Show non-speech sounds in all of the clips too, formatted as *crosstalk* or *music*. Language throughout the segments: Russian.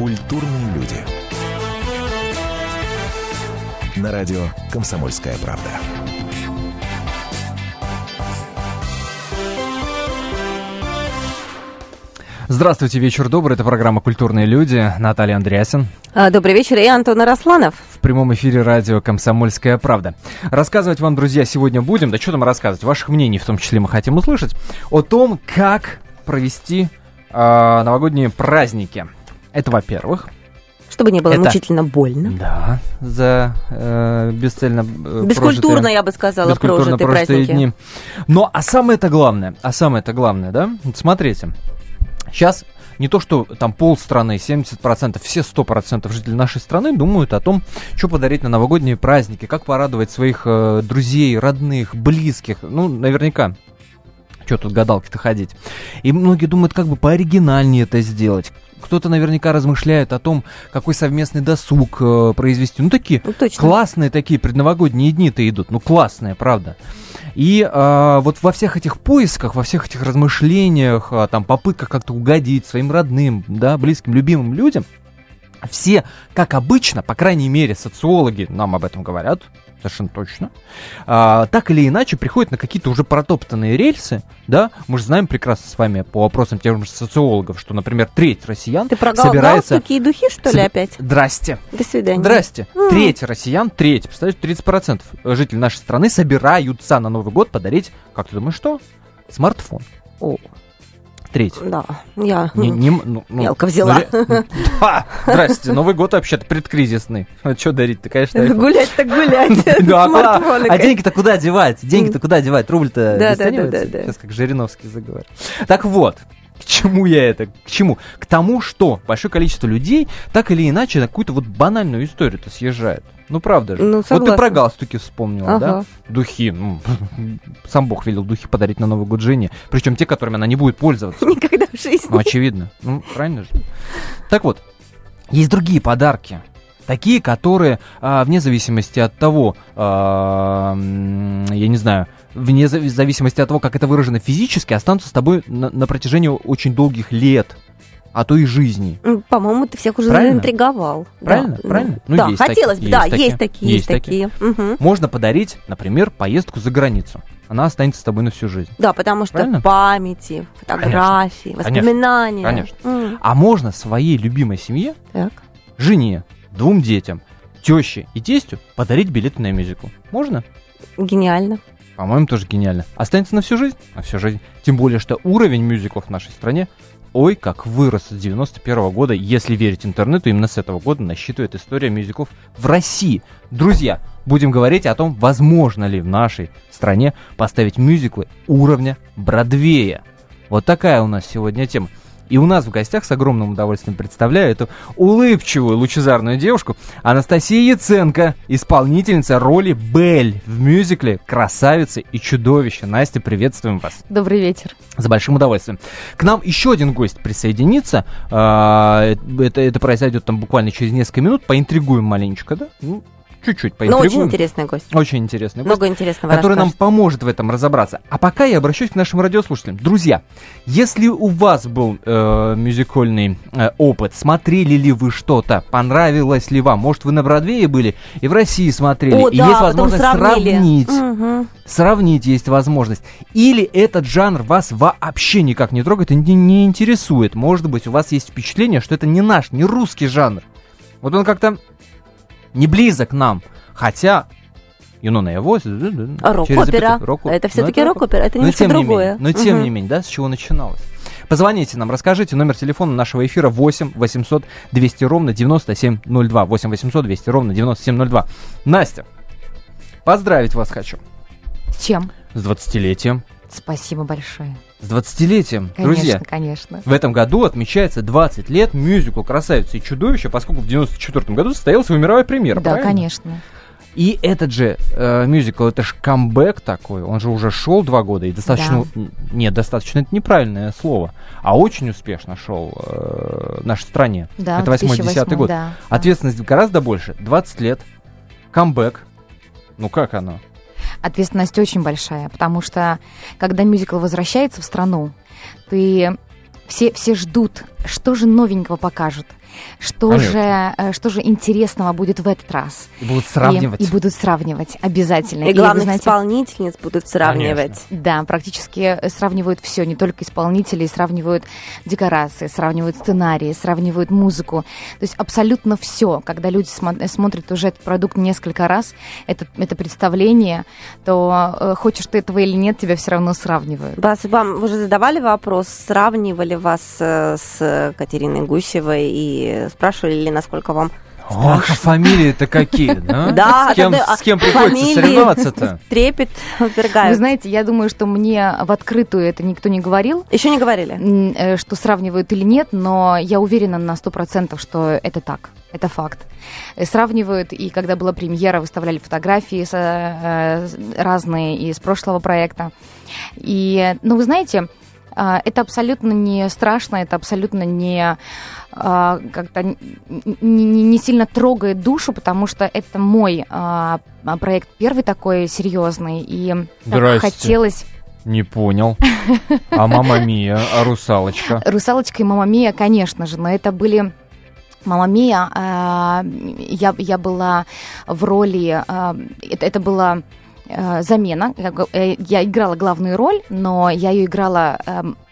Культурные люди. На радио «Комсомольская правда». Здравствуйте, вечер добрый. Это программа «Культурные люди». Наталья Андреасин. А, Добрый вечер, и Антон Арасланов. В прямом эфире радио «Комсомольская правда». Рассказывать вам, друзья, сегодня будем, да что там рассказывать, ваших мнений в том числе мы хотим услышать, о том, как провести э, новогодние праздники. Это, во-первых. Чтобы не было Это- мучительно больно. Да, за э, бесцельно э, Бескультурно, прожитые- я бы сказала, бескультурно прожитые прожитые праздники. дни. Но, а самое-то главное, а самое-то главное, да, вот смотрите, сейчас не то, что там полстраны, 70%, все 100% жителей нашей страны думают о том, что подарить на новогодние праздники, как порадовать своих э, друзей, родных, близких, ну, наверняка. Что тут гадалки-то ходить? И многие думают, как бы пооригинальнее это сделать. Кто-то наверняка размышляет о том, какой совместный досуг э, произвести. Ну, такие Ну, точно. Классные такие предновогодние дни-то идут. Ну, классные, правда. И а, вот во всех этих поисках, во всех этих размышлениях, а, там, попытках как-то угодить своим родным, да, близким, любимым людям, все, как обычно, по крайней мере, социологи нам об этом говорят, совершенно точно, а, так или иначе приходят на какие-то уже протоптанные рельсы, да, мы же знаем прекрасно с вами по вопросам тех же социологов, что, например, треть россиян Ты про собирается... галстуки и духи, что ли, Соб- опять? Здрасте. До свидания. Здрасте. М. Треть россиян, треть, представляете, 30% жителей нашей страны собираются на Новый год подарить, как ты думаешь, что? Смартфон. О, Треть. да, я Не, не ну, ну, мелко взяла. ну, *laughs* Да, здрасте, Новый год вообще-то предкризисный. А что дарить-то, конечно, iPhone. Гулять так гулять. *laughs* Ну, а А деньги-то куда девать? Деньги-то куда девать? Рубль-то Да, да, да, да, да. Сейчас как Жириновский заговорил. Так вот, к чему я это? К чему? К тому, что большое количество людей так или иначе на какую-то вот банальную историю-то съезжает. Ну, правда же. Ну, вот ты про галстуки вспомнила, да? Ага. Духи. ну, *laughs* сам Бог велел духи подарить на Новый год Жене. Причем те, которыми она не будет пользоваться. Никогда в жизни. Ну, очевидно. Ну, правильно же. Так вот, есть другие подарки. Такие, которые, а, вне зависимости от того, а, я не знаю, вне зави- зависимости от того, как это выражено физически, останутся с тобой на, на протяжении очень долгих лет, а то и жизни. По-моему, ты всех уже Правильно? заинтриговал. Правильно? Да, Правильно? Ну, да, хотелось бы, да, есть такие, есть такие, есть такие. Мгм. Можно подарить, например, поездку за границу. Она останется с тобой на всю жизнь. Да, потому что Правильно? памяти, фотографии, Конечно. воспоминания. Конечно. М, А можно своей любимой семье, Так. жене, двум детям, теще и тестю подарить билеты на мюзикл. Можно? Гениально. По-моему, тоже гениально. Останется на всю жизнь? На всю жизнь. Тем более, что уровень мюзиклов в нашей стране ой, как вырос с 91 года, если верить интернету, именно с этого года насчитывает история мюзиклов в России. Друзья, будем говорить о том, возможно ли в нашей стране поставить мюзиклы уровня Бродвея. Вот такая у нас сегодня тема. И у нас в гостях с огромным удовольствием представляю эту улыбчивую, лучезарную девушку Анастасия Яценко, исполнительница роли Бель в мюзикле «Красавица и чудовище». Настя, приветствуем вас. Добрый вечер. С большим удовольствием. К нам еще один гость присоединится. А, Это, это произойдет там буквально через несколько минут. Поинтригуем маленечко, да? Ну, чуть-чуть Но поинтригуем. очень интересный гость. Очень интересный гость Много интересного который нам расскажет. поможет в этом разобраться. А пока я обращусь к нашим радиослушателям. Друзья, если у вас был э, мюзикольный э, опыт, смотрели ли вы что-то, понравилось ли вам, может вы на Бродвее были и в России смотрели, О, и да, есть возможность сравнить. Мгм. Сравнить есть возможность. Или этот жанр вас вообще никак не трогает и не, не интересует. Может быть, у вас есть впечатление, что это не наш, не русский жанр. Вот он как-то не близок нам. Хотя Юнона его... А Рок-опера. Это все-таки рок-опера, это но немножко тем не другое. менее, но тем не менее, да, с чего начиналось? Позвоните нам, расскажите номер телефона нашего эфира 8 800 200 ровно 9702. 8 800 200 ровно 9702. Настя, поздравить вас хочу С чем? с 20-летием. Спасибо большое. С 20-летием, Конечно, друзья. конечно. В этом году отмечается 20 лет мюзиклу «Красавица и чудовище», поскольку в 94 году состоялась его мировая премьера, да, правильно? конечно. И этот же э, мюзикл, это же камбэк такой, он же уже шел два года, и достаточно, н- нет, достаточно, это неправильное слово, а очень успешно шел э, в нашей стране. Да, это 8-10 2008, год. да, да. Ответственность гораздо больше, 20 лет, камбэк, ну как оно? Ответственность очень большая, потому что когда мюзикл возвращается в страну, ты все, все ждут, что же новенького покажут. Что же, э, что же интересного будет в этот раз. И будут сравнивать. И, и будут сравнивать обязательно. И, и главных знаете, исполнительниц будут сравнивать. Конечно. Да, практически сравнивают все, не только исполнители, сравнивают декорации, сравнивают сценарии, сравнивают музыку. То есть абсолютно все. Когда люди смо- смотрят уже этот продукт несколько раз, это, это представление, то э, хочешь ты этого или нет, тебя все равно сравнивают. Вас, вам уже задавали вопрос, сравнивали вас э, с Катериной Гусевой и спрашивали ли, насколько вам Ох, а фамилии-то какие, *laughs* да? Да. С кем, с кем приходится соревноваться-то? *laughs* Трепет ввергают. Вы знаете, я думаю, что мне в открытую это никто не говорил. Еще не говорили? Э, что сравнивают или нет, но я уверена на сто процентов, что это так. Это факт. Э, сравнивают, и когда была премьера, выставляли фотографии э, разные из прошлого проекта. И, ну, вы знаете, это абсолютно не страшно, это абсолютно не а, как-то не, не, не сильно трогает душу, потому что это мой а, проект первый такой серьезный, и так хотелось... Не понял. А Мама Мия, а Русалочка? Русалочка и Мама Мия, конечно же, но это были... Мама Мия, э, я, я была в роли... Э, это, это была э, замена. Э, я играла главную роль, но я ее играла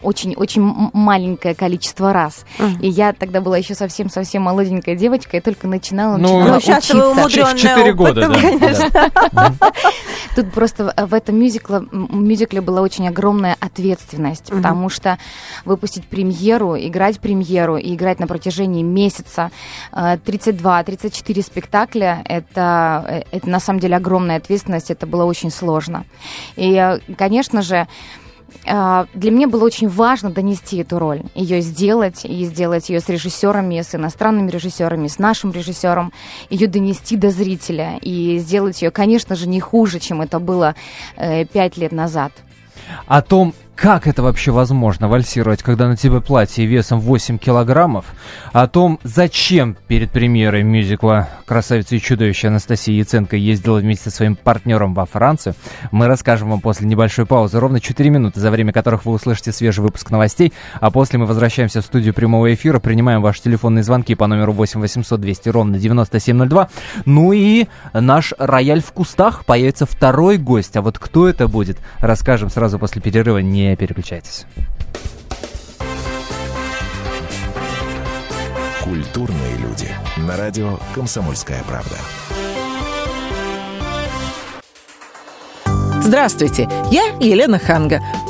очень-очень эм, маленькое количество раз. Uh-huh. И я тогда была еще совсем-совсем молоденькая девочка, и только начинала, ну, начинала ну, сейчас учиться. Четыре года, да. Конечно. *laughs* *laughs* Тут просто в этом мюзикле, мюзикле была очень огромная ответственность, потому что выпустить премьеру, играть премьеру и играть на протяжении месяца 32-34 э, спектакля, это, э, это на самом деле огромная ответственность, это было очень сложно. И, э, конечно же, для меня было очень важно донести эту роль, ее сделать, и сделать ее с режиссерами, с иностранными режиссерами, с нашим режиссером, ее донести до зрителя и сделать ее, конечно же, не хуже, чем это было э, пять лет назад. О том, как это вообще возможно, вальсировать, когда на тебе платье весом 8 килограммов? О том, зачем перед премьерой мюзикла «Красавица и чудовище» Анастасия Яценко ездила вместе со своим партнером во Францию, мы расскажем вам после небольшой паузы. Ровно 4 минуты, за время которых вы услышите свежий выпуск новостей, а после мы возвращаемся в студию прямого эфира, принимаем ваши телефонные звонки по номеру 8 800 200 ровно 9702. Ну и наш рояль в кустах появится второй гость, а вот кто это будет, расскажем сразу после перерыва. Не не переключайтесь. Культурные люди. На радио «Комсомольская правда». Здравствуйте, я Елена Ханга.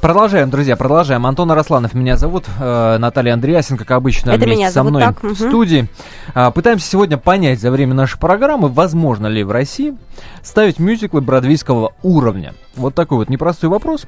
Продолжаем, друзья, продолжаем. Антон Арасланов меня зовут, э, Наталья Андреасин, как обычно, Это вместе со мной так. в студии. Э, пытаемся сегодня понять за время нашей программы, возможно ли в России ставить мюзиклы бродвейского уровня. Вот такой вот непростой вопрос.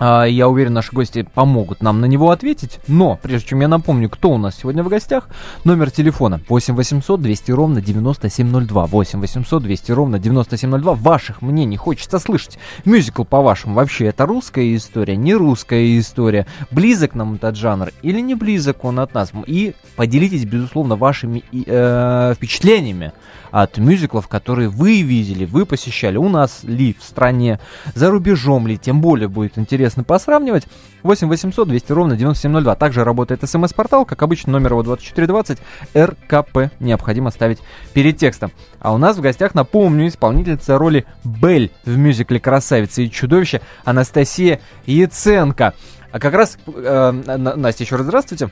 А, я уверен, наши гости помогут нам на него ответить. Но, прежде чем я напомню, кто у нас сегодня в гостях, номер телефона 8 800 200 ровно 9702. 8 800 200 ровно 9702. Ваших мнений хочется слышать. Мюзикл, по-вашему, вообще это русская история, не русская история? Близок нам этот жанр или не близок он от нас? И поделитесь, безусловно, вашими э, впечатлениями от мюзиклов, которые вы видели, вы посещали у нас ли в стране, за рубежом ли, тем более будет интересно посравнивать. 8 800 200 ровно 9702. Также работает смс-портал, как обычно, номер его 2420 РКП. Необходимо ставить перед текстом. А у нас в гостях, напомню, исполнительница роли Бель в мюзикле «Красавица и чудовище» Анастасия Яценко. А как раз, э, Настя, еще раз здравствуйте.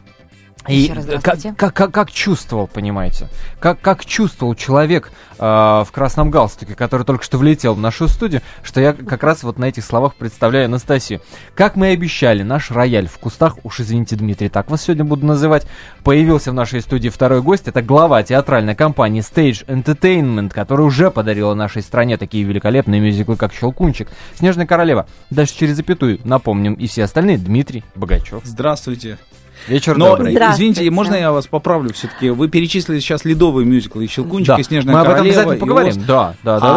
И как, как, как, как чувствовал, понимаете? Как, как чувствовал человек э, в красном галстуке, который только что влетел в нашу студию, что я как раз вот на этих словах представляю Анастасию. Как мы и обещали, наш рояль в кустах, уж извините, Дмитрий, так вас сегодня буду называть, появился в нашей студии второй гость. Это глава театральной компании Stage Entertainment, которая уже подарила нашей стране такие великолепные мюзиклы, как «Щелкунчик», «Снежная королева». Дальше через запятую напомним и все остальные. Дмитрий Богачев. Здравствуйте. Вечер Но, добрый. Извините, можно я вас поправлю все-таки? Вы перечислили сейчас ледовые мюзиклы, и «Щелкунчик», Да, и «Снежная мы об этом королева», обязательно и поговорим. «Оз». Да, да, да, да.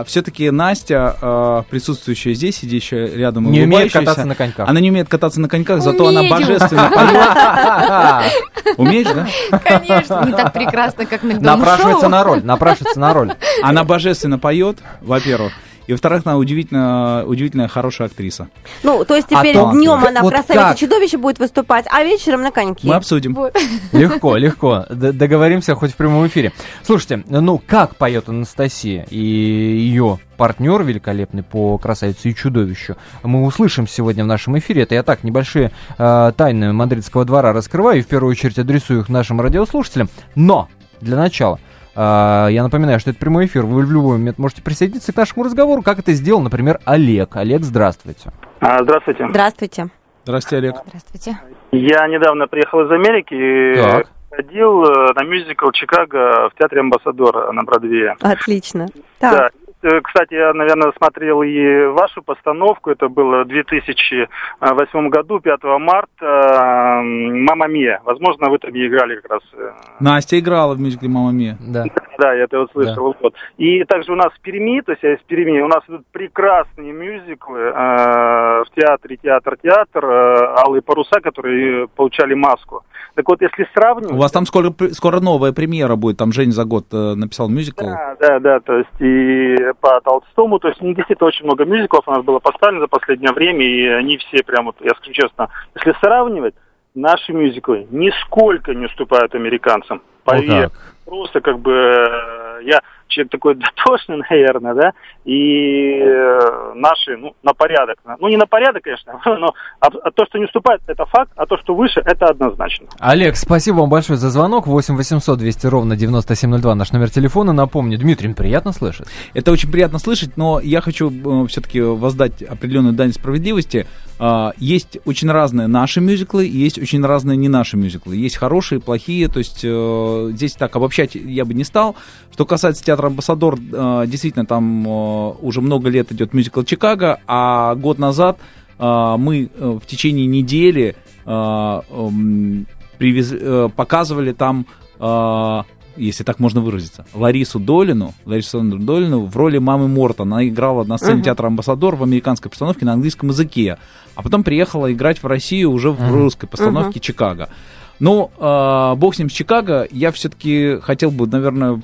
А все-таки Настя, э, присутствующая здесь, сидящая рядом, и Не умеет кататься на коньках. Она не умеет кататься на коньках, зато она Умею. божественно поет. Умеешь, да? Конечно, не так прекрасно, как на Напрашивается на роль, напрашивается на роль. Она божественно поет, во-первых. И, во-вторых, она удивительно, удивительная хорошая актриса. Ну, то есть А теперь то- днем она вот красавице как? чудовище будет выступать, а вечером на коньки. Мы обсудим. Вот. *laughs* Легко, легко. Д- договоримся хоть в прямом эфире. Слушайте, ну как поет Анастасия и ее партнер великолепный по красавице и чудовищу. Мы услышим сегодня в нашем эфире. Это я так небольшие э, тайны мадридского двора раскрываю и в первую очередь адресую их нашим радиослушателям. Но для начала я напоминаю, что это прямой эфир. Вы в любой момент можете присоединиться к нашему разговору, как это сделал, например, Олег. Олег, здравствуйте. А, Здравствуйте. Здравствуйте. Здравствуйте, Олег. Здравствуйте. Я недавно приехал из Америки и ходил э, на мюзикл «Чикаго» в театре «Амбассадор» на Бродвее. Отлично. Да. Так, Э, Кстати, я, наверное, смотрел и вашу постановку. Это было в 2008 году, 5 марта. э, «Мама Мия». Возможно, вы там играли как раз. э, Настя играла в мюзикле «Мама Мия». Да. Да, я это вот слышал. Вот. И также у нас в Перми, то есть я из Перми, у нас идут прекрасные мюзиклы э, в театре «Театр-театр», э, «Алые паруса», которые получали маску. Так вот, если сравнивать... У вас там скоро, скоро новая премьера будет. Там Женя за год э, написал мюзикл. Да, да, да, то есть и по Толстому, то есть ну, действительно очень много мюзиклов у нас было поставлено за последнее время, и они все прям, вот, я скажу честно, если сравнивать, наши мюзиклы нисколько не уступают американцам. Поверь, так. просто как бы э, я человек такой *laughs* дотошный, наверное, да, и э, наши, ну, на порядок. Ну, не на порядок, конечно, *laughs* но а, а то, что не уступает, это факт, а то, что выше, это однозначно. Олег, спасибо вам большое за звонок. 8 800 200 ровно 9702 наш номер телефона. Напомню, Дмитрий, приятно слышать. Это очень приятно слышать, но я хочу все-таки воздать определенную дань справедливости. А, Есть очень разные наши мюзиклы, есть очень разные не наши мюзиклы. Есть хорошие, плохие, то есть э, здесь так обобщать я бы не стал. Что касается театра «Амбассадор», э, действительно, там э, уже много лет идет мюзикл «Чикаго», а год назад э, мы э, в течение недели э, эм, привез- э, показывали там э, если так можно выразиться, Ларису Долину, Ларису Долину в роли мамы Морта. Она играла на сцене Мгм. театра «Амбассадор» в американской постановке на английском языке. А потом приехала играть в Россию уже в Мгм. русской постановке «Чикаго». Ну, э, бог с ним с Чикаго. Я все-таки хотел бы, наверное,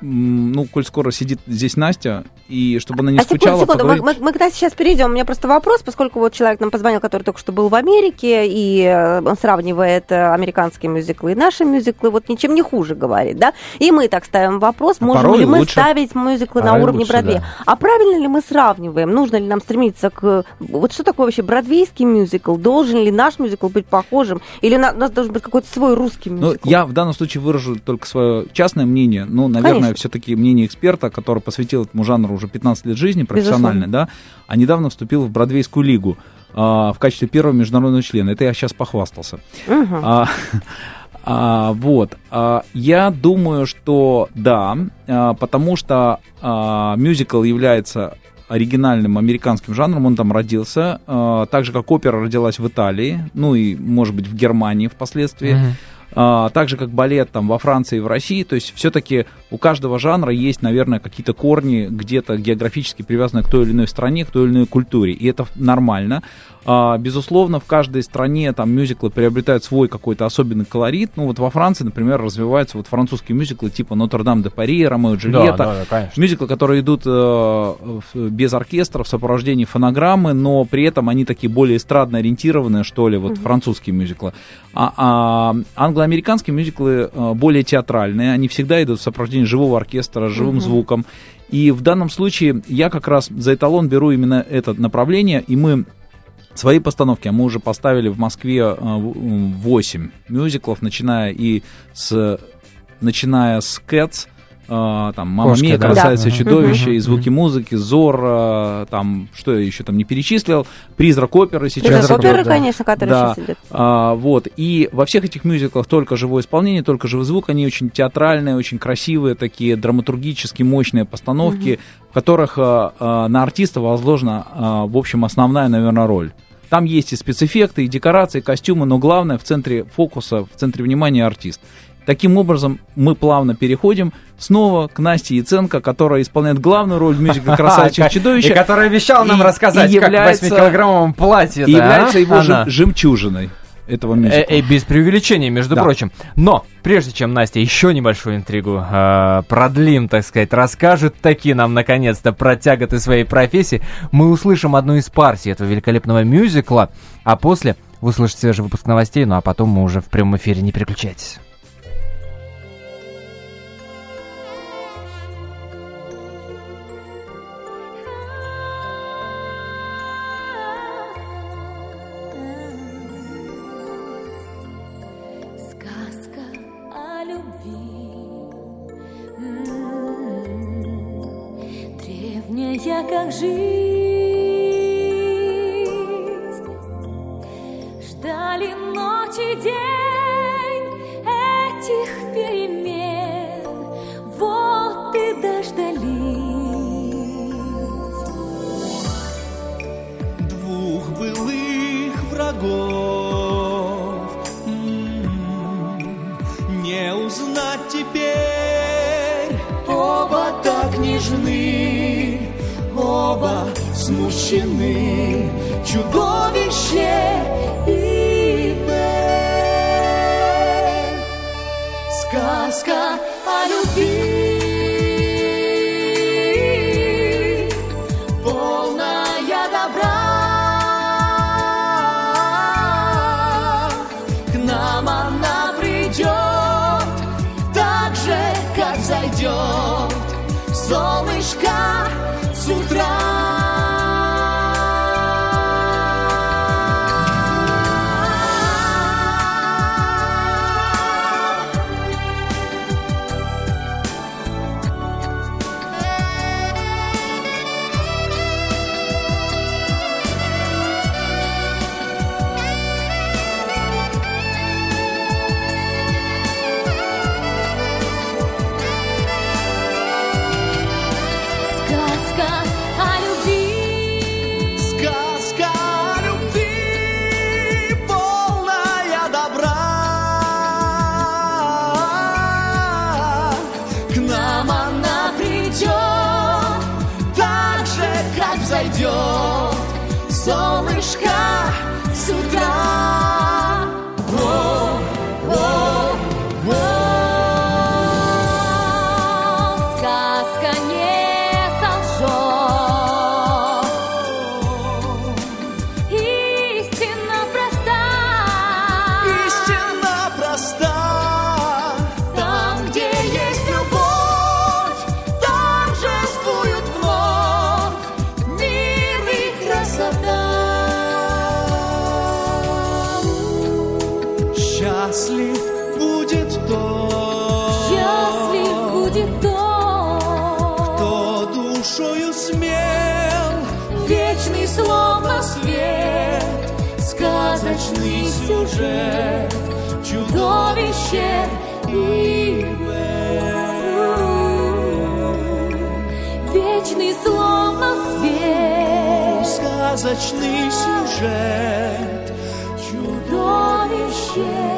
ну, коль скоро сидит здесь Настя, и чтобы она не а секунду, скучала, секунду, мы, поговорить- мы, мы к Насте сейчас перейдем. У меня просто вопрос, поскольку вот человек нам позвонил, который только что был в Америке, и э, он сравнивает э, американские мюзиклы и наши мюзиклы, вот ничем не хуже говорит, да? И мы так ставим вопрос, А можем ли мы лучше. ставить мюзиклы на Порой уровне лучше, Бродвея. да. А правильно ли мы сравниваем? Нужно ли нам стремиться к... Вот что такое вообще бродвейский мюзикл? Должен ли наш мюзикл быть похожим? Или у на- нас должен быть какой-то свой русский Ну, мюзикл? я в данном случае выражу только свое частное мнение. Ну, наверное, Конечно. Все-таки мнение эксперта, который посвятил этому жанру уже 15 лет жизни, профессионально, да, а недавно вступил в Бродвейскую лигу а, в качестве первого международного члена. Это я сейчас похвастался. Мгм. А, а, вот. А, я думаю, что да, а, потому что а, мюзикл является оригинальным американским жанром, он там родился, а, так же как опера родилась в Италии, ну и, может быть, в Германии впоследствии. Мгм. А, так же как балет там во Франции и в России, то есть все-таки у каждого жанра есть, наверное, какие-то корни где-то географически привязанные к той или иной стране, к той или иной культуре, и это нормально. А, безусловно, в каждой стране там мюзиклы приобретают свой какой-то особенный колорит. Ну вот во Франции, например, развиваются вот французские мюзиклы типа «Нотр-Дам де Пари», «Ромео и Да, Джульетта». да, да, конечно. Мюзиклы, которые идут э, без оркестра, в сопровождении фонограммы, но при этом они такие более эстрадно ориентированные, что ли, вот французские мюзиклы. А, а англо-американские мюзиклы э, более театральные, они всегда идут в сопровождении живого оркестра, живым Мгм. звуком. И в данном случае я как раз за эталон беру именно это направление, и мы свои постановки, а мы уже поставили в Москве 8 мюзиклов, начиная и с начиная с Cats, а, там «Мама Кошки, Мия», да. «Красавица Да. чудовище», и «Звуки музыки», «Зор», там, что я еще там не перечислил, «Призрак оперы» сейчас. Призрак оперы, да. конечно, который Да. сейчас идет. А, вот. И во всех этих мюзиклах только живое исполнение, только живой звук. Они очень театральные, очень красивые, такие драматургически мощные постановки, в которых а, а, на артиста возложена, а, в общем, основная, наверное, роль. Там есть и спецэффекты, и декорации, и костюмы, но главное в центре фокуса, в центре внимания артист. Таким образом, мы плавно переходим снова к Насте Яценко, которая исполняет главную роль в мюзикле *laughs* «Красавица и И чудовище» который обещал нам рассказать, как в является- 8-килограммовом платье. и является его жем- жемчужиной этого Э, мюзикла. э, без преувеличения, между Да. прочим. Но, прежде чем Настя еще небольшую интригу э, продлим, так сказать, расскажет таки нам наконец-то про тяготы своей профессии, мы услышим одну из партий этого великолепного мюзикла, а после вы услышите свежий выпуск новостей, ну а потом мы уже в прямом эфире, не переключайтесь. Древняя, как жизнь будет тот кто душою смел, Вечный словно свет сказочный сюжет, чудовище и Вечный словно свет сказочный сюжет, Чудовище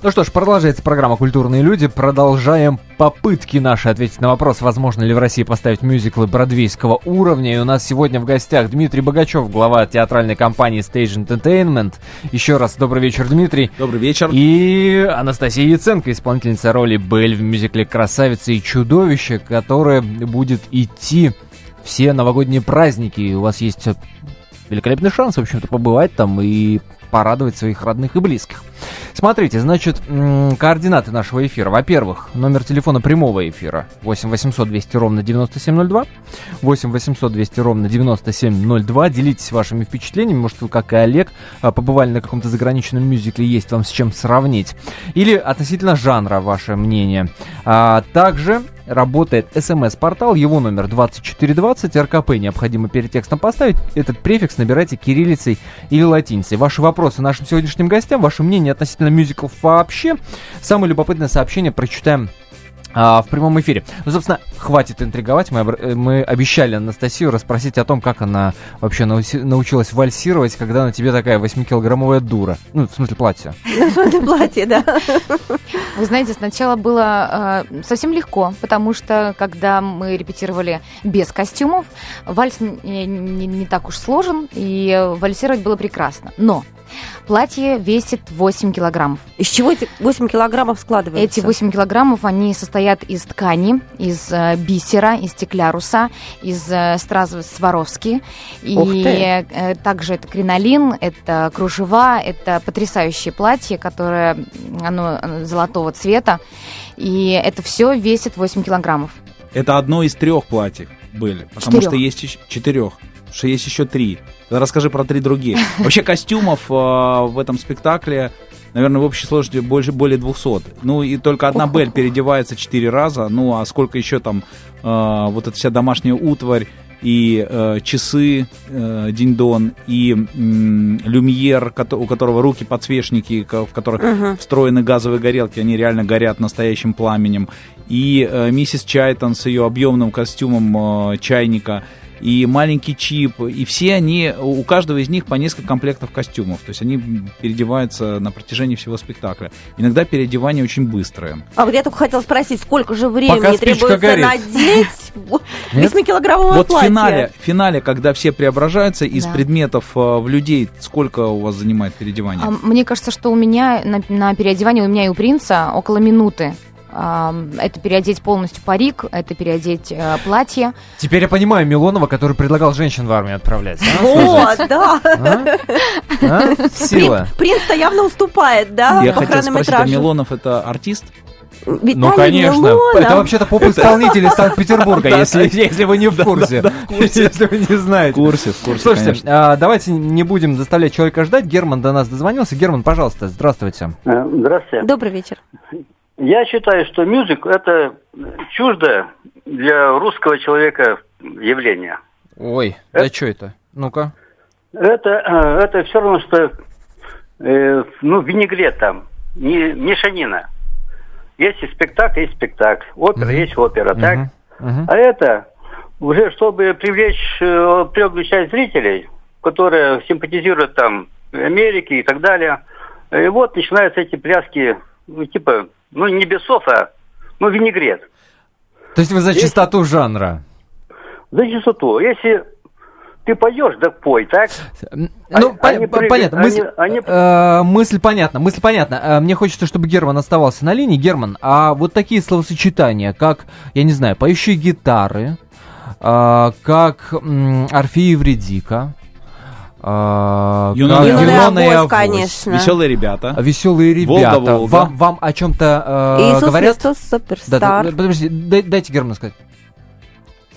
Ну что ж, продолжается программа «Культурные люди». Продолжаем попытки наши ответить на вопрос, возможно ли в России поставить мюзиклы бродвейского уровня. И у нас сегодня в гостях Дмитрий Богачев, глава театральной компании Stage Entertainment. Еще раз добрый вечер, Дмитрий. Добрый вечер. И Анастасия Яценко, исполнительница роли Белль в мюзикле «Красавица и чудовище», которая будет идти все новогодние праздники. У вас есть великолепный шанс, в общем-то, побывать там и порадовать своих родных и близких. Смотрите, значит, координаты нашего эфира. Во-первых, номер телефона прямого эфира 8 800 200 ровно 9702. 8 800 200 ровно 9702. Делитесь вашими впечатлениями. Может, вы, как и Олег, а, побывали на каком-то заграничном мюзикле, есть вам с чем сравнить. Или относительно жанра ваше мнение. А, также работает смс-портал, его номер 2420, РКП необходимо перед текстом поставить. Этот префикс набирайте кириллицей или латиницей. Ваши вопросы нашим сегодняшним гостям, ваше мнение относительно мюзиклов вообще. Самое любопытное сообщение прочитаем а, в прямом эфире. Ну, собственно, хватит интриговать. Мы, обр- э, мы обещали Анастасию расспросить о том, как она вообще науси- научилась вальсировать, когда на тебе такая 8-килограммовая дура. Ну, в смысле, платье. *laughs* Ну, это платье, да. Вы знаете, сначала было э, совсем легко, потому что когда мы репетировали без костюмов, вальс не, не- не так уж сложен, и э, вальсировать было прекрасно. Но платье весит 8 килограммов. Из чего эти 8 килограммов складываются? Эти 8 килограммов, они состоят из ткани, из э, бисера, из стекляруса, из э, стразы Сваровски. И э, также это кринолин, это кружева, это потрясающее платье, которое оно э, золотого цвета. И это все весит 8 килограммов. Это одно из трех платьев были. Потому Четырех. что есть еще четырех. Что есть еще три. Расскажи про три другие. *laughs* Вообще костюмов э, в этом спектакле, наверное, в общей сложности больше, более 200. Ну и только одна Бель переодевается четыре раза. Ну а сколько еще там э, вот эта вся домашняя утварь и э, часы э, Динь-Дон, и м, люмьер, у которого руки подсвечники, ко- в которых встроены газовые горелки, они реально горят настоящим пламенем, и э, миссис Чайтон с ее объемным костюмом э, чайника, и маленький чип, и все они, у каждого из них по несколько комплектов костюмов, то есть они переодеваются на протяжении всего спектакля. Иногда переодевание очень быстрое. А вот я только хотела спросить, сколько же времени Пока требуется горит. надеть Нет? 8-килограммовое Вот в платье? финале, в финале, когда все преображаются из Да. предметов э, в людей, сколько у вас занимает переодевание? А, Мне кажется, что у меня на, на переодевание, у меня и у принца около минуты. Это переодеть полностью парик, это переодеть э, платье. Теперь я понимаю Милонова, который предлагал женщин в армию отправлять. Вот, да. А? А? Сила. Прин- Принц-то явно уступает, да, Я хотел спросить, а. Милонов это артист? Ну, Виталий конечно. Милонов. Это вообще-то поп-исполнитель из Санкт-Петербурга, *laughs* если, если вы не в курсе. *laughs* Если вы не знаете. В курсе, в курсе, Слушайте, а, давайте не будем заставлять человека ждать. Герман до нас дозвонился. Герман, пожалуйста, здравствуйте. Э, Здравствуйте. Добрый вечер. Я считаю, что мюзик это чуждое для русского человека явление. Ой, да что это? Ну-ка. Это, э, это все равно, что э, ну, винегрет там, не, мешанина. Есть и спектакль, есть спектакль. Опера Мгм. есть опера, так? Мгм, мгм. А это уже, чтобы привлечь, э, привлечь часть зрителей, которые симпатизируют там Америке и так далее. И вот начинаются эти пляски, ну, типа, ну, не бесов, а, ну, винегрет. То есть вы за чистоту жанра? За чистоту. Если ты поешь, так пой, так? Ну, по- они по- понятно. Мысль, они- они- э, мысль понятна, мысль понятна. Э, Мне хочется, чтобы Герман оставался на линии. Герман, а вот такие словосочетания, как, я не знаю, поющие гитары, э, как э, как и Юный Юнона и Авось, конечно. Веселые ребята. Веселые ребята. Волга, Волга. Вам, вам о чем-то э, Иисус говорят? Христос Да, суперстар. да, да, подожди, дай- дайте Герману сказать.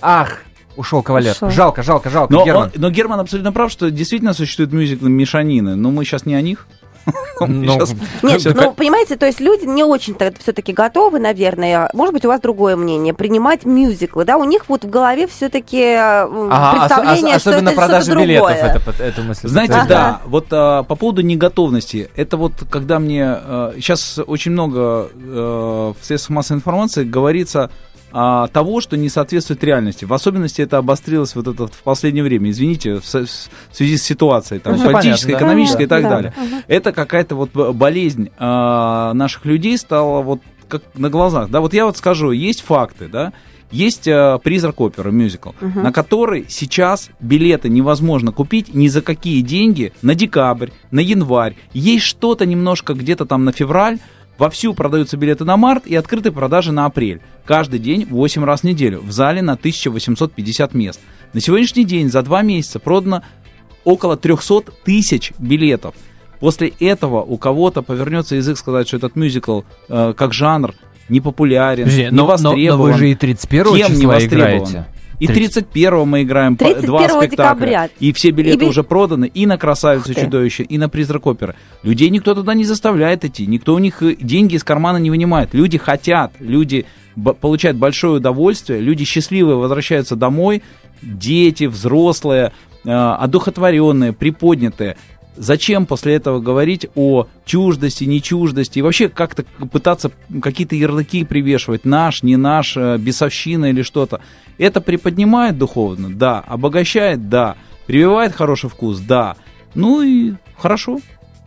Ах, ушел кавалер. Ушел. Жалко, жалко, жалко, Но, Герман. он- но Герман абсолютно прав, что действительно существуют мюзиклы мешанины, но мы сейчас не о них. *laughs* Ну, *laughs* Нет, ну, понимаете, то есть люди не очень-то все-таки готовы, наверное, может быть, у вас другое мнение, принимать мюзиклы, да, у них вот в голове все-таки Ага, ос- представление, ос- что особенно это продажа что-то билетов, другое. это, мысль Знаете, да, вот а, по поводу неготовности, это вот когда мне сейчас очень много э, в средствах массовой информации говорится а, того, что не соответствует реальности. В особенности это обострилось вот это в последнее время. Извините, в, в связи с ситуацией там, Ну, политической, понятно, да. экономической и так Да, далее. Это какая-то вот болезнь а, наших людей стала вот как на глазах. Да, вот я вот скажу, есть факты, да, есть э, призрак оперы, мюзикл, на который сейчас билеты невозможно купить ни за какие деньги на декабрь, на январь. Есть что-то немножко где-то там на февраль. Вовсю продаются билеты на март и открыты продажи на апрель. Каждый день 8 раз в неделю. В зале на 1850 мест. На сегодняшний день за два месяца продано около 300 тысяч билетов. После этого у кого-то повернется язык сказать, что этот мюзикл э, как жанр не популярен, Подожди, не но, но- но востребован. вы же и 31 Кем не числа востребован? играете. И 30. 31 мы играем по- 31 два спектакля. декабря. И все билеты И уже проданы и на «Красавицу чудовище», и на «Призрак оперы». Людей никто туда не заставляет идти, никто у них э, деньги из кармана не вынимает. Люди хотят, люди получают большое удовольствие, люди счастливые возвращаются домой, дети, взрослые, э, одухотворенные, приподнятые. Зачем после этого говорить о чуждости, нечуждости и вообще как-то пытаться какие-то ярлыки привешивать, наш, не наш, э, бесовщина или что-то. Это приподнимает духовно? Да. Обогащает? Да. Прививает хороший вкус? Да. Ну и хорошо.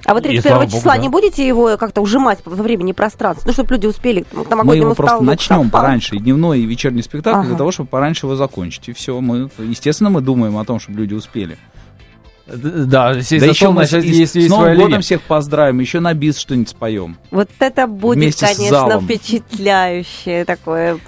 А вы И 31 слава богу, числа да. не будете его как-то ужимать во времени и пространстве, ну, чтобы люди успели к Мы новогоднему его просто столу, начнем пораньше, и дневной, и вечерний спектакль, Ага. для того, чтобы пораньше его закончить. И все. Мы, естественно, мы думаем о том, чтобы люди успели. Да, сесть да за еще стол, мы начать с, есть, с Новым годом линия. всех поздравим, еще на бис что-нибудь споем. Вот это будет, Вместе конечно, впечатляющее такое.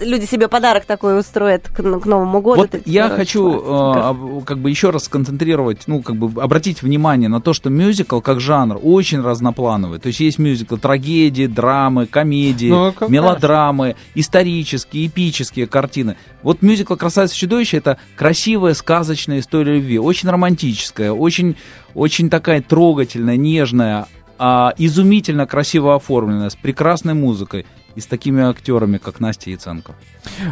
Люди себе подарок такой устроят к, к Новому году. Вот 31 я хочу э, как бы еще раз сконцентрировать, ну, как бы обратить внимание на то, что мюзикл как жанр очень разноплановый. То есть есть мюзикл трагедии, драмы, комедии, Ну, конечно. мелодрамы, исторические, эпические картины. Вот мюзикл «Красавица и чудовище» — это красивая, сказочная история любви, очень романтическая, очень, очень такая трогательная, нежная, а, изумительно красиво оформленная, с прекрасной музыкой и с такими актерами, как Настя Яценко.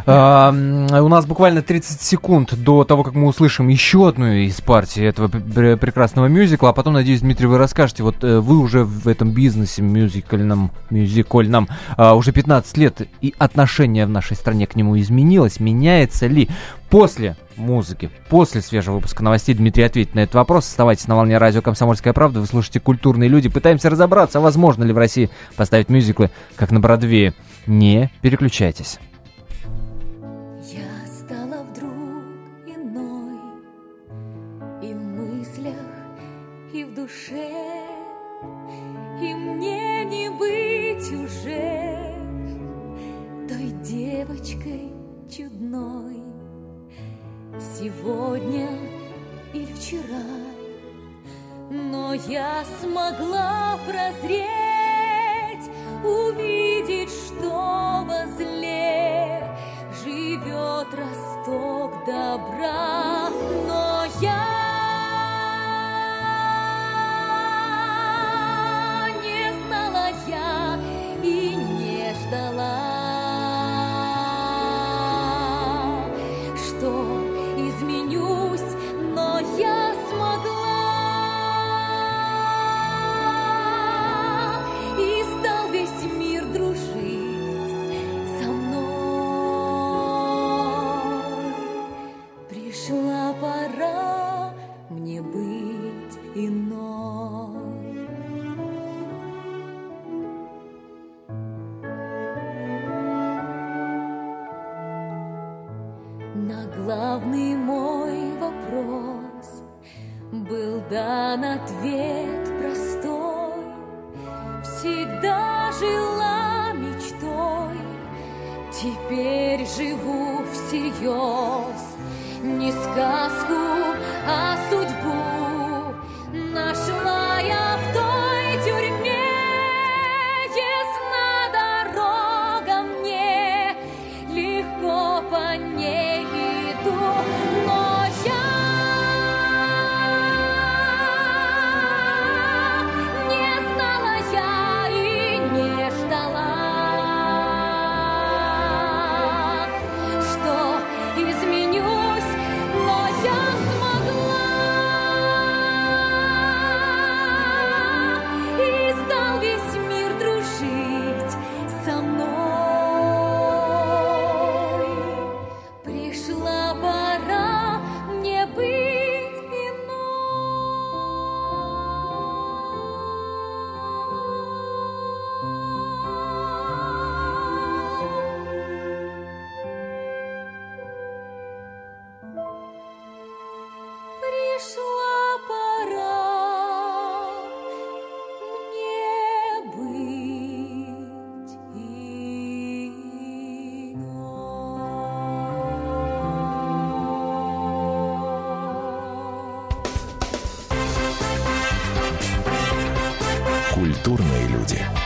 А, у нас буквально 30 секунд до того, как мы услышим еще одну из партий этого пр- пр- прекрасного мюзикла, а потом, надеюсь, Дмитрий, вы расскажете, вот э, вы уже в этом бизнесе мюзикальном, мюзикольном а, уже 15 лет, и отношение в нашей стране к нему изменилось, меняется ли после музыки, после свежего выпуска новостей Дмитрий ответит на этот вопрос. Оставайтесь на волне радио «Комсомольская правда», вы слушаете «Культурные люди», пытаемся разобраться, возможно ли в России поставить мюзиклы, как на Бродвее. Не переключайтесь. Душе И мне не быть уже Той девочкой чудной. Сегодня или вчера Но я смогла прозреть Увидеть, что возле живет росток добра, дан ответ простой. Всегда жила мечтой, теперь живу всерьез. Не сказку,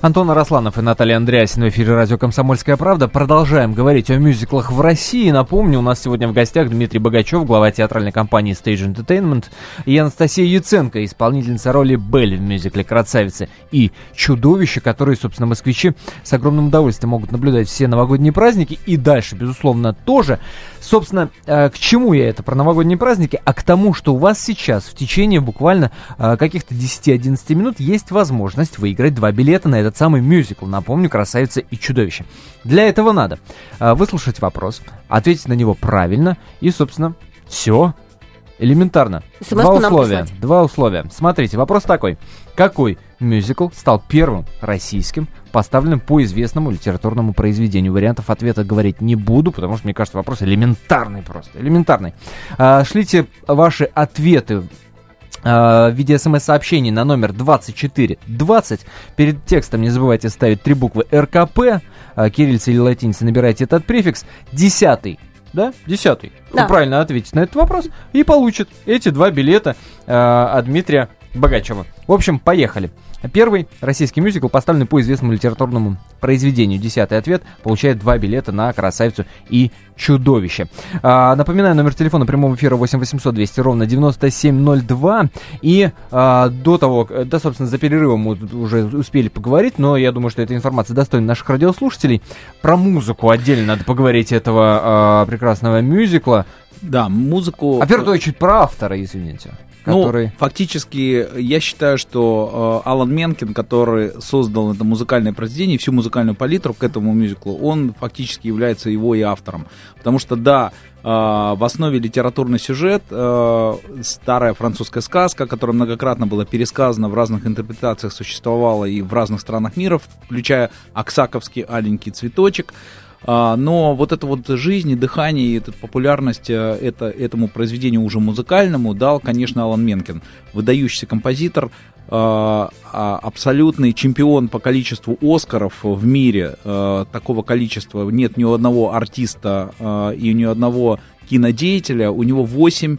Антон Арасланов и Наталья Андреасин в эфире радио «Комсомольская правда». Продолжаем говорить о мюзиклах в России. Напомню, у нас сегодня в гостях Дмитрий Богачев, глава театральной компании Stage Entertainment, и Анастасия Яценко, исполнительница роли Белль в мюзикле «Красавица» и «Чудовище», которые, собственно, москвичи с огромным удовольствием могут наблюдать все новогодние праздники и дальше, безусловно, тоже. Собственно, э, к чему я это про новогодние праздники? А к тому, что у вас сейчас в течение буквально э, каких-то 10-11 минут есть возможность выиграть два билета на этот самый мюзикл. Напомню, «Красавица и чудовище». Для этого надо э, выслушать вопрос, ответить на него правильно и, собственно, все. Элементарно. Два условия. Два условия. Смотрите, вопрос такой. Какой мюзикл стал первым российским, поставленным по известному литературному произведению? Вариантов ответа говорить не буду, потому что, мне кажется, вопрос элементарный просто. Элементарный. А, шлите ваши ответы в виде смс-сообщений на номер 2420. Перед текстом не забывайте ставить три буквы РКП, кириллица или латиница, набирайте этот префикс. Десятый да, десятый, да. Вы правильно ответить на этот вопрос и получит эти два билета э, от Дмитрия Богачева. В общем, поехали. Первый российский мюзикл, поставленный по известному литературному произведению. Десятый ответ получает два билета на «Красавицу и чудовище». А, напоминаю, номер телефона прямого эфира 8 800 200 ровно 9702. И а, до того, да, собственно, за перерывом мы уже успели поговорить, но я думаю, что эта информация достойна наших радиослушателей. Про музыку отдельно надо поговорить этого а, прекрасного мюзикла. Да, музыку... А первую чуть про автора, извините который... Ну, фактически, я считаю, что э, Алан Менкин, который создал это музыкальное произведение, всю музыкальную палитру к этому мюзиклу, он фактически является его и автором. Потому что, да, э, в основе литературный сюжет, э, старая французская сказка, которая многократно была пересказана в разных интерпретациях, существовала и в разных странах мира, включая Аксаковский аленький цветочек. А, но вот эта вот жизнь и дыхание, и эта популярность э, это, этому произведению уже музыкальному дал, конечно, Алан Менкин. Выдающийся композитор, а, а, абсолютный чемпион по количеству Оскаров в мире. Такого количества нет ни у одного артиста и ни у одного кинодеятеля. У него 8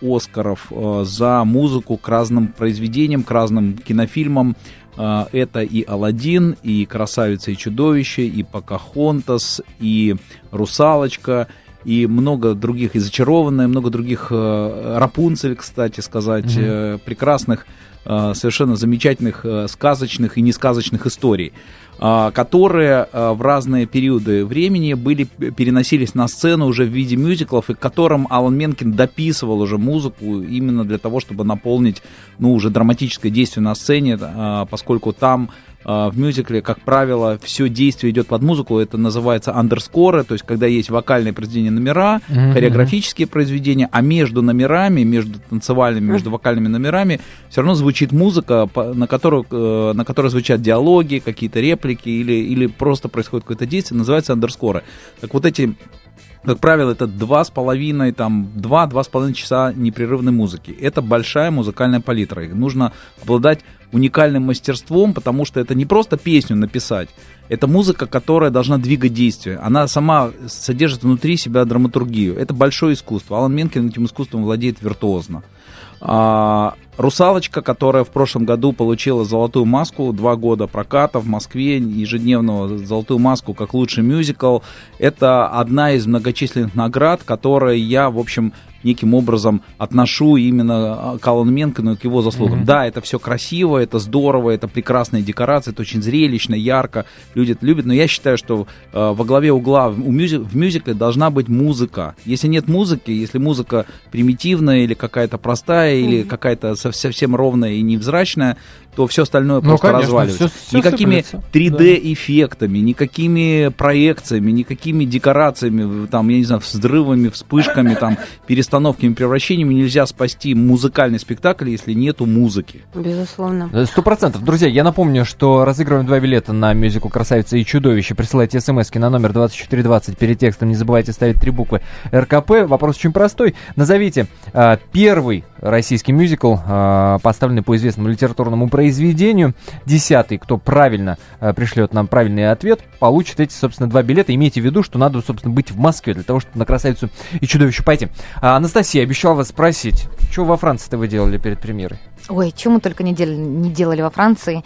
Оскаров за музыку к разным произведениям, к разным кинофильмам. А, это и Алладин, и Красавица и чудовище, и Покахонтас, и Русалочка, и много других, и Зачарованная, много других, э, Рапунцель, кстати сказать, mm-hmm. прекрасных, э, совершенно замечательных сказочных и несказочных историй. А, которые а, в разные периоды времени были, переносились на сцену уже в виде мюзиклов, и к которым Алан Менкин дописывал уже музыку именно для того, чтобы наполнить ну, уже драматическое действие на сцене, а, поскольку там в мюзикле, как правило, все действие идет под музыку, это называется андерскоры, то есть когда есть вокальные произведения номера, mm-hmm. хореографические произведения, а между номерами, между танцевальными, между вокальными номерами все равно звучит музыка, на которую, э, на которой звучат диалоги, какие-то реплики или, или просто происходит какое-то действие, называется андерскоры. Так вот эти как правило, это два с половиной, там, два-два с половиной часа непрерывной музыки. Это большая музыкальная палитра. И нужно обладать уникальным мастерством, потому что это не просто песню написать, это музыка, которая должна двигать действие. Она сама содержит внутри себя драматургию. Это большое искусство. Алан Менкин этим искусством владеет виртуозно. А, Русалочка, которая в прошлом году получила золотую маску, два года проката в Москве, ежедневную золотую маску как лучший мюзикл. Это одна из многочисленных наград, которые я, в общем, неким образом отношу именно а, к Алану Менкину, к его заслугам. Mm-hmm. Да, это все красиво, это здорово, это прекрасные декорации, это очень зрелищно, ярко, люди это любят, но я считаю, что э, во главе угла в, мюзик, в мюзикле должна быть музыка. Если нет музыки, если музыка примитивная или какая-то простая, mm-hmm. или какая-то совсем ровная и невзрачная, то все остальное Ну, просто конечно, разваливается. всё- всё никакими сыплется. 3D-эффектами, никакими проекциями, никакими декорациями, там, я не знаю, взрывами, вспышками, там, перестановками, превращениями нельзя спасти музыкальный спектакль, если нету музыки. Безусловно. Э, Сто процентов. Друзья, я напомню, что разыгрываем два билета на мюзикл «Красавица и чудовище». Присылайте смс на номер 2420. Перед текстом не забывайте ставить три буквы РКП. Вопрос очень простой. Назовите э, первый российский мюзикл, э, поставленный по известному литературному произведению. Десятый, кто правильно э, пришлет нам правильный ответ, получит эти, собственно, два билета. Имейте в виду, что надо, собственно, быть в Москве для того, чтобы на «Красавицу и чудовище» пойти. А, Анастасия, обещал вас спросить, что во Франции-то вы делали перед премьерой? Ой, чего мы только не делали, не делали во Франции.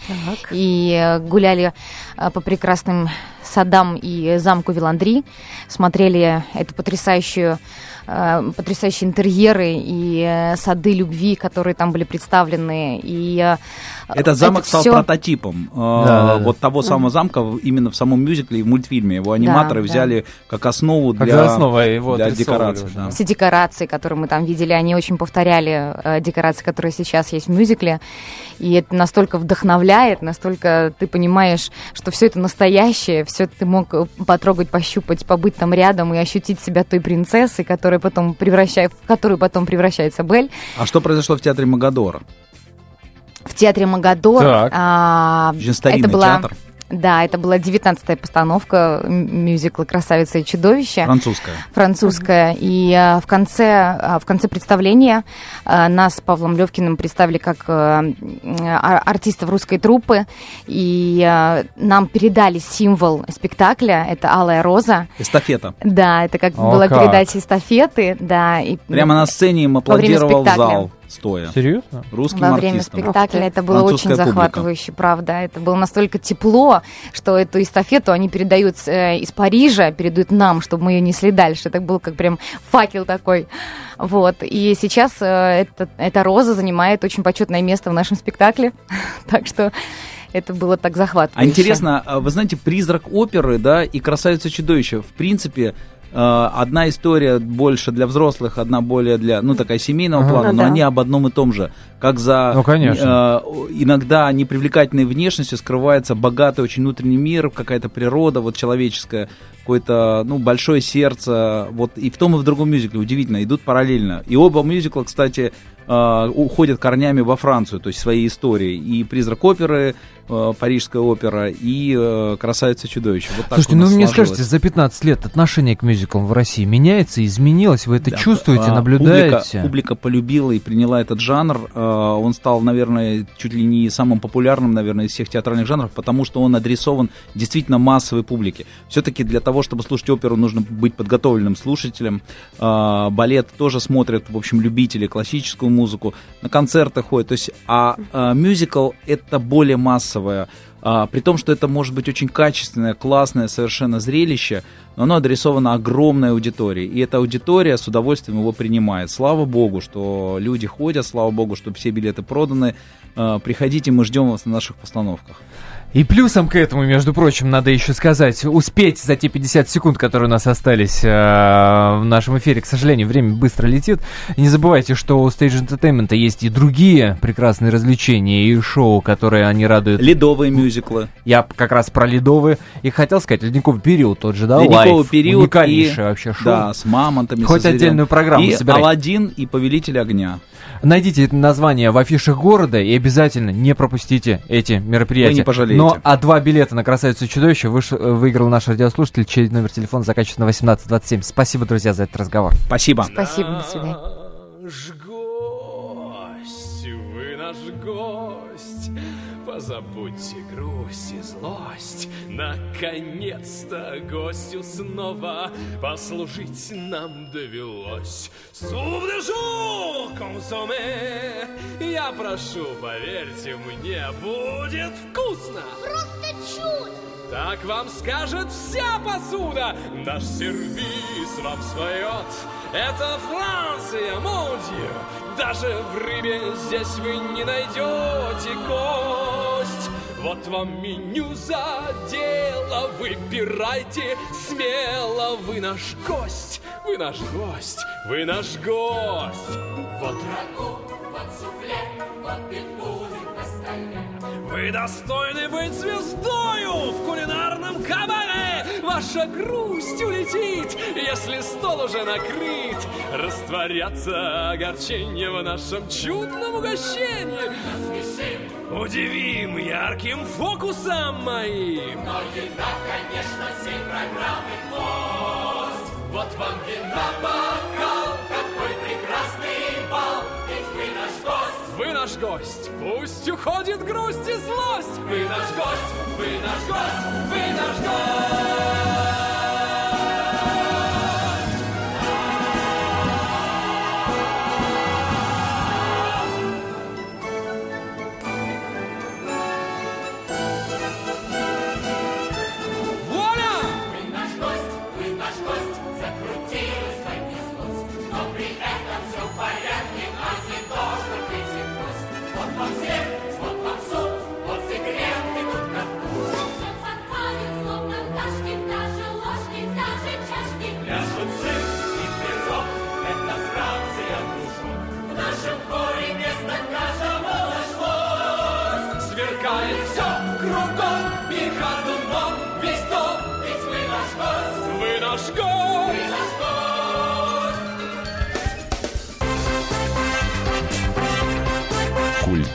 И э, гуляли э, по прекрасным садам и замку Виландри, смотрели эту потрясающую э, потрясающие интерьеры и сады любви, которые там были представлены. И, Этот замок стал всё- прототипом э, да, да. вот того самого замка именно в самом мюзикле и в мультфильме. Его аниматоры да. взяли как основу Как для, за основу его для декораций. да. Все декорации, которые мы там видели, они очень повторяли э, декорации, которые сейчас есть в мюзикле. И это настолько вдохновляет, настолько ты понимаешь, что все это настоящее, все ты мог э, потрогать, пощупать, побыть там рядом и ощутить себя той принцессой, которая потом превращает, в которую потом превращается Бель. А что произошло в театре Магадора? В театре Магадор. Так. а, Очень старинный это была, театр, Да, это была девятнадцатая постановка мюзикла «Красавица и чудовище». французская. французская. И а, в конце, а, в конце представления а, нас с Павлом Левкиным представили как артистов русской труппы. И нам передали символ спектакля. Это алая роза. Эстафета. Да, это как О, была как. передача эстафеты. Да, и Прямо на сцене им аплодировал зал стоя. Серьезно? Русским во время артистам. спектакля. Это было Французская очень публика. захватывающе, правда. Это было настолько тепло, что эту эстафету они передают э, из Парижа, передают нам, чтобы мы ее несли дальше. Это был как прям факел такой. Вот. И сейчас э, это, эта роза занимает очень почетное место в нашем спектакле. *laughs* так что это было так захватывающе. А интересно, а вы знаете, призрак оперы, да, и красавица чудовище. В принципе, одна история больше для взрослых, одна более для, ну, такая семейного Ага. плана, Ну но да. они об одном и том же. Как за Ну, конечно. э, иногда непривлекательной внешностью скрывается богатый очень внутренний мир, какая-то природа вот человеческая, какое-то, ну, большое сердце. Вот и в том и в другом мюзикле, удивительно, идут параллельно. И оба мюзикла, кстати, э, уходят корнями во Францию, то есть своей историей. И «Призрак оперы», э, «Парижская опера» и э, «Красавица и чудовище». Вот Слушайте, ну вы мне сложилось. скажите, за 15 лет отношение к мюзиклам в России меняется, изменилось? Вы это Да, чувствуете, а, наблюдаете? Публика, публика полюбила и приняла этот жанр. Э, Он стал, наверное, чуть ли не самым популярным, наверное, из всех театральных жанров, потому что он адресован действительно массовой публике. Все-таки для того, чтобы слушать оперу, нужно быть подготовленным слушателем. Э, Балет тоже смотрят, в общем, любители, классическую музыку. На концерты ходят. То есть, а э, мюзикл это более массовое. А, при том, что это может быть очень качественное, классное совершенно зрелище, но оно адресовано огромной аудитории. И эта аудитория с удовольствием его принимает. Слава богу, что люди ходят, слава богу, что все билеты проданы. А, приходите, мы ждем вас на наших постановках. И плюсом к этому, между прочим, надо еще сказать, успеть за те 50 секунд, которые у нас остались э, в нашем эфире. К сожалению, время быстро летит. И не забывайте, что у Stage Entertainment есть и другие прекрасные развлечения и шоу, которые они радуют. Ледовые мюзиклы. Я как раз про ледовые. И хотел сказать, ледниковый период тот же, да, Ледниковый лайф. период Уникальнейшее и- вообще шоу. Да, с мамонтами. Хоть со отдельную программу И собирайте. Алладин и Повелитель огня. Найдите это название в афишах города и обязательно не пропустите эти мероприятия. Вы не пожалеете. Но а два билета на «Красавицу и чудовище» выш- э, выиграл наш радиослушатель, чей номер телефона заканчивается на 1827. Спасибо, друзья, за этот разговор. Спасибо. Спасибо, до свидания. Наш гость, вы наш гость, позабудьте грусть и злость. Наконец-то гостю снова послужить нам довелось. Суп де жур, консоме, я прошу, поверьте мне, будет вкусно. Просто чудо! Так вам скажет вся посуда. Наш сервис вам своет. Это Франция, модью. Даже в рыбе здесь вы не найдете кость. Вот вам меню за дело, выбирайте смело. Вы наш гость, вы наш гость, вы наш гость. Вот рагу, вот суфле, вот и будет на столе. Вы достойны быть звездою в кулинарном кабаре. Ваша грусть улетит, если стол уже накрыт. Растворятся огорчения в нашем чудном угощении. Удивим ярким фокусом моим. Но еда, конечно, всей программы хвост. Вот вам вина бокал, гость. Пусть уходит грусть и злость. Вы наш гость, вы наш гость, вы наш гость.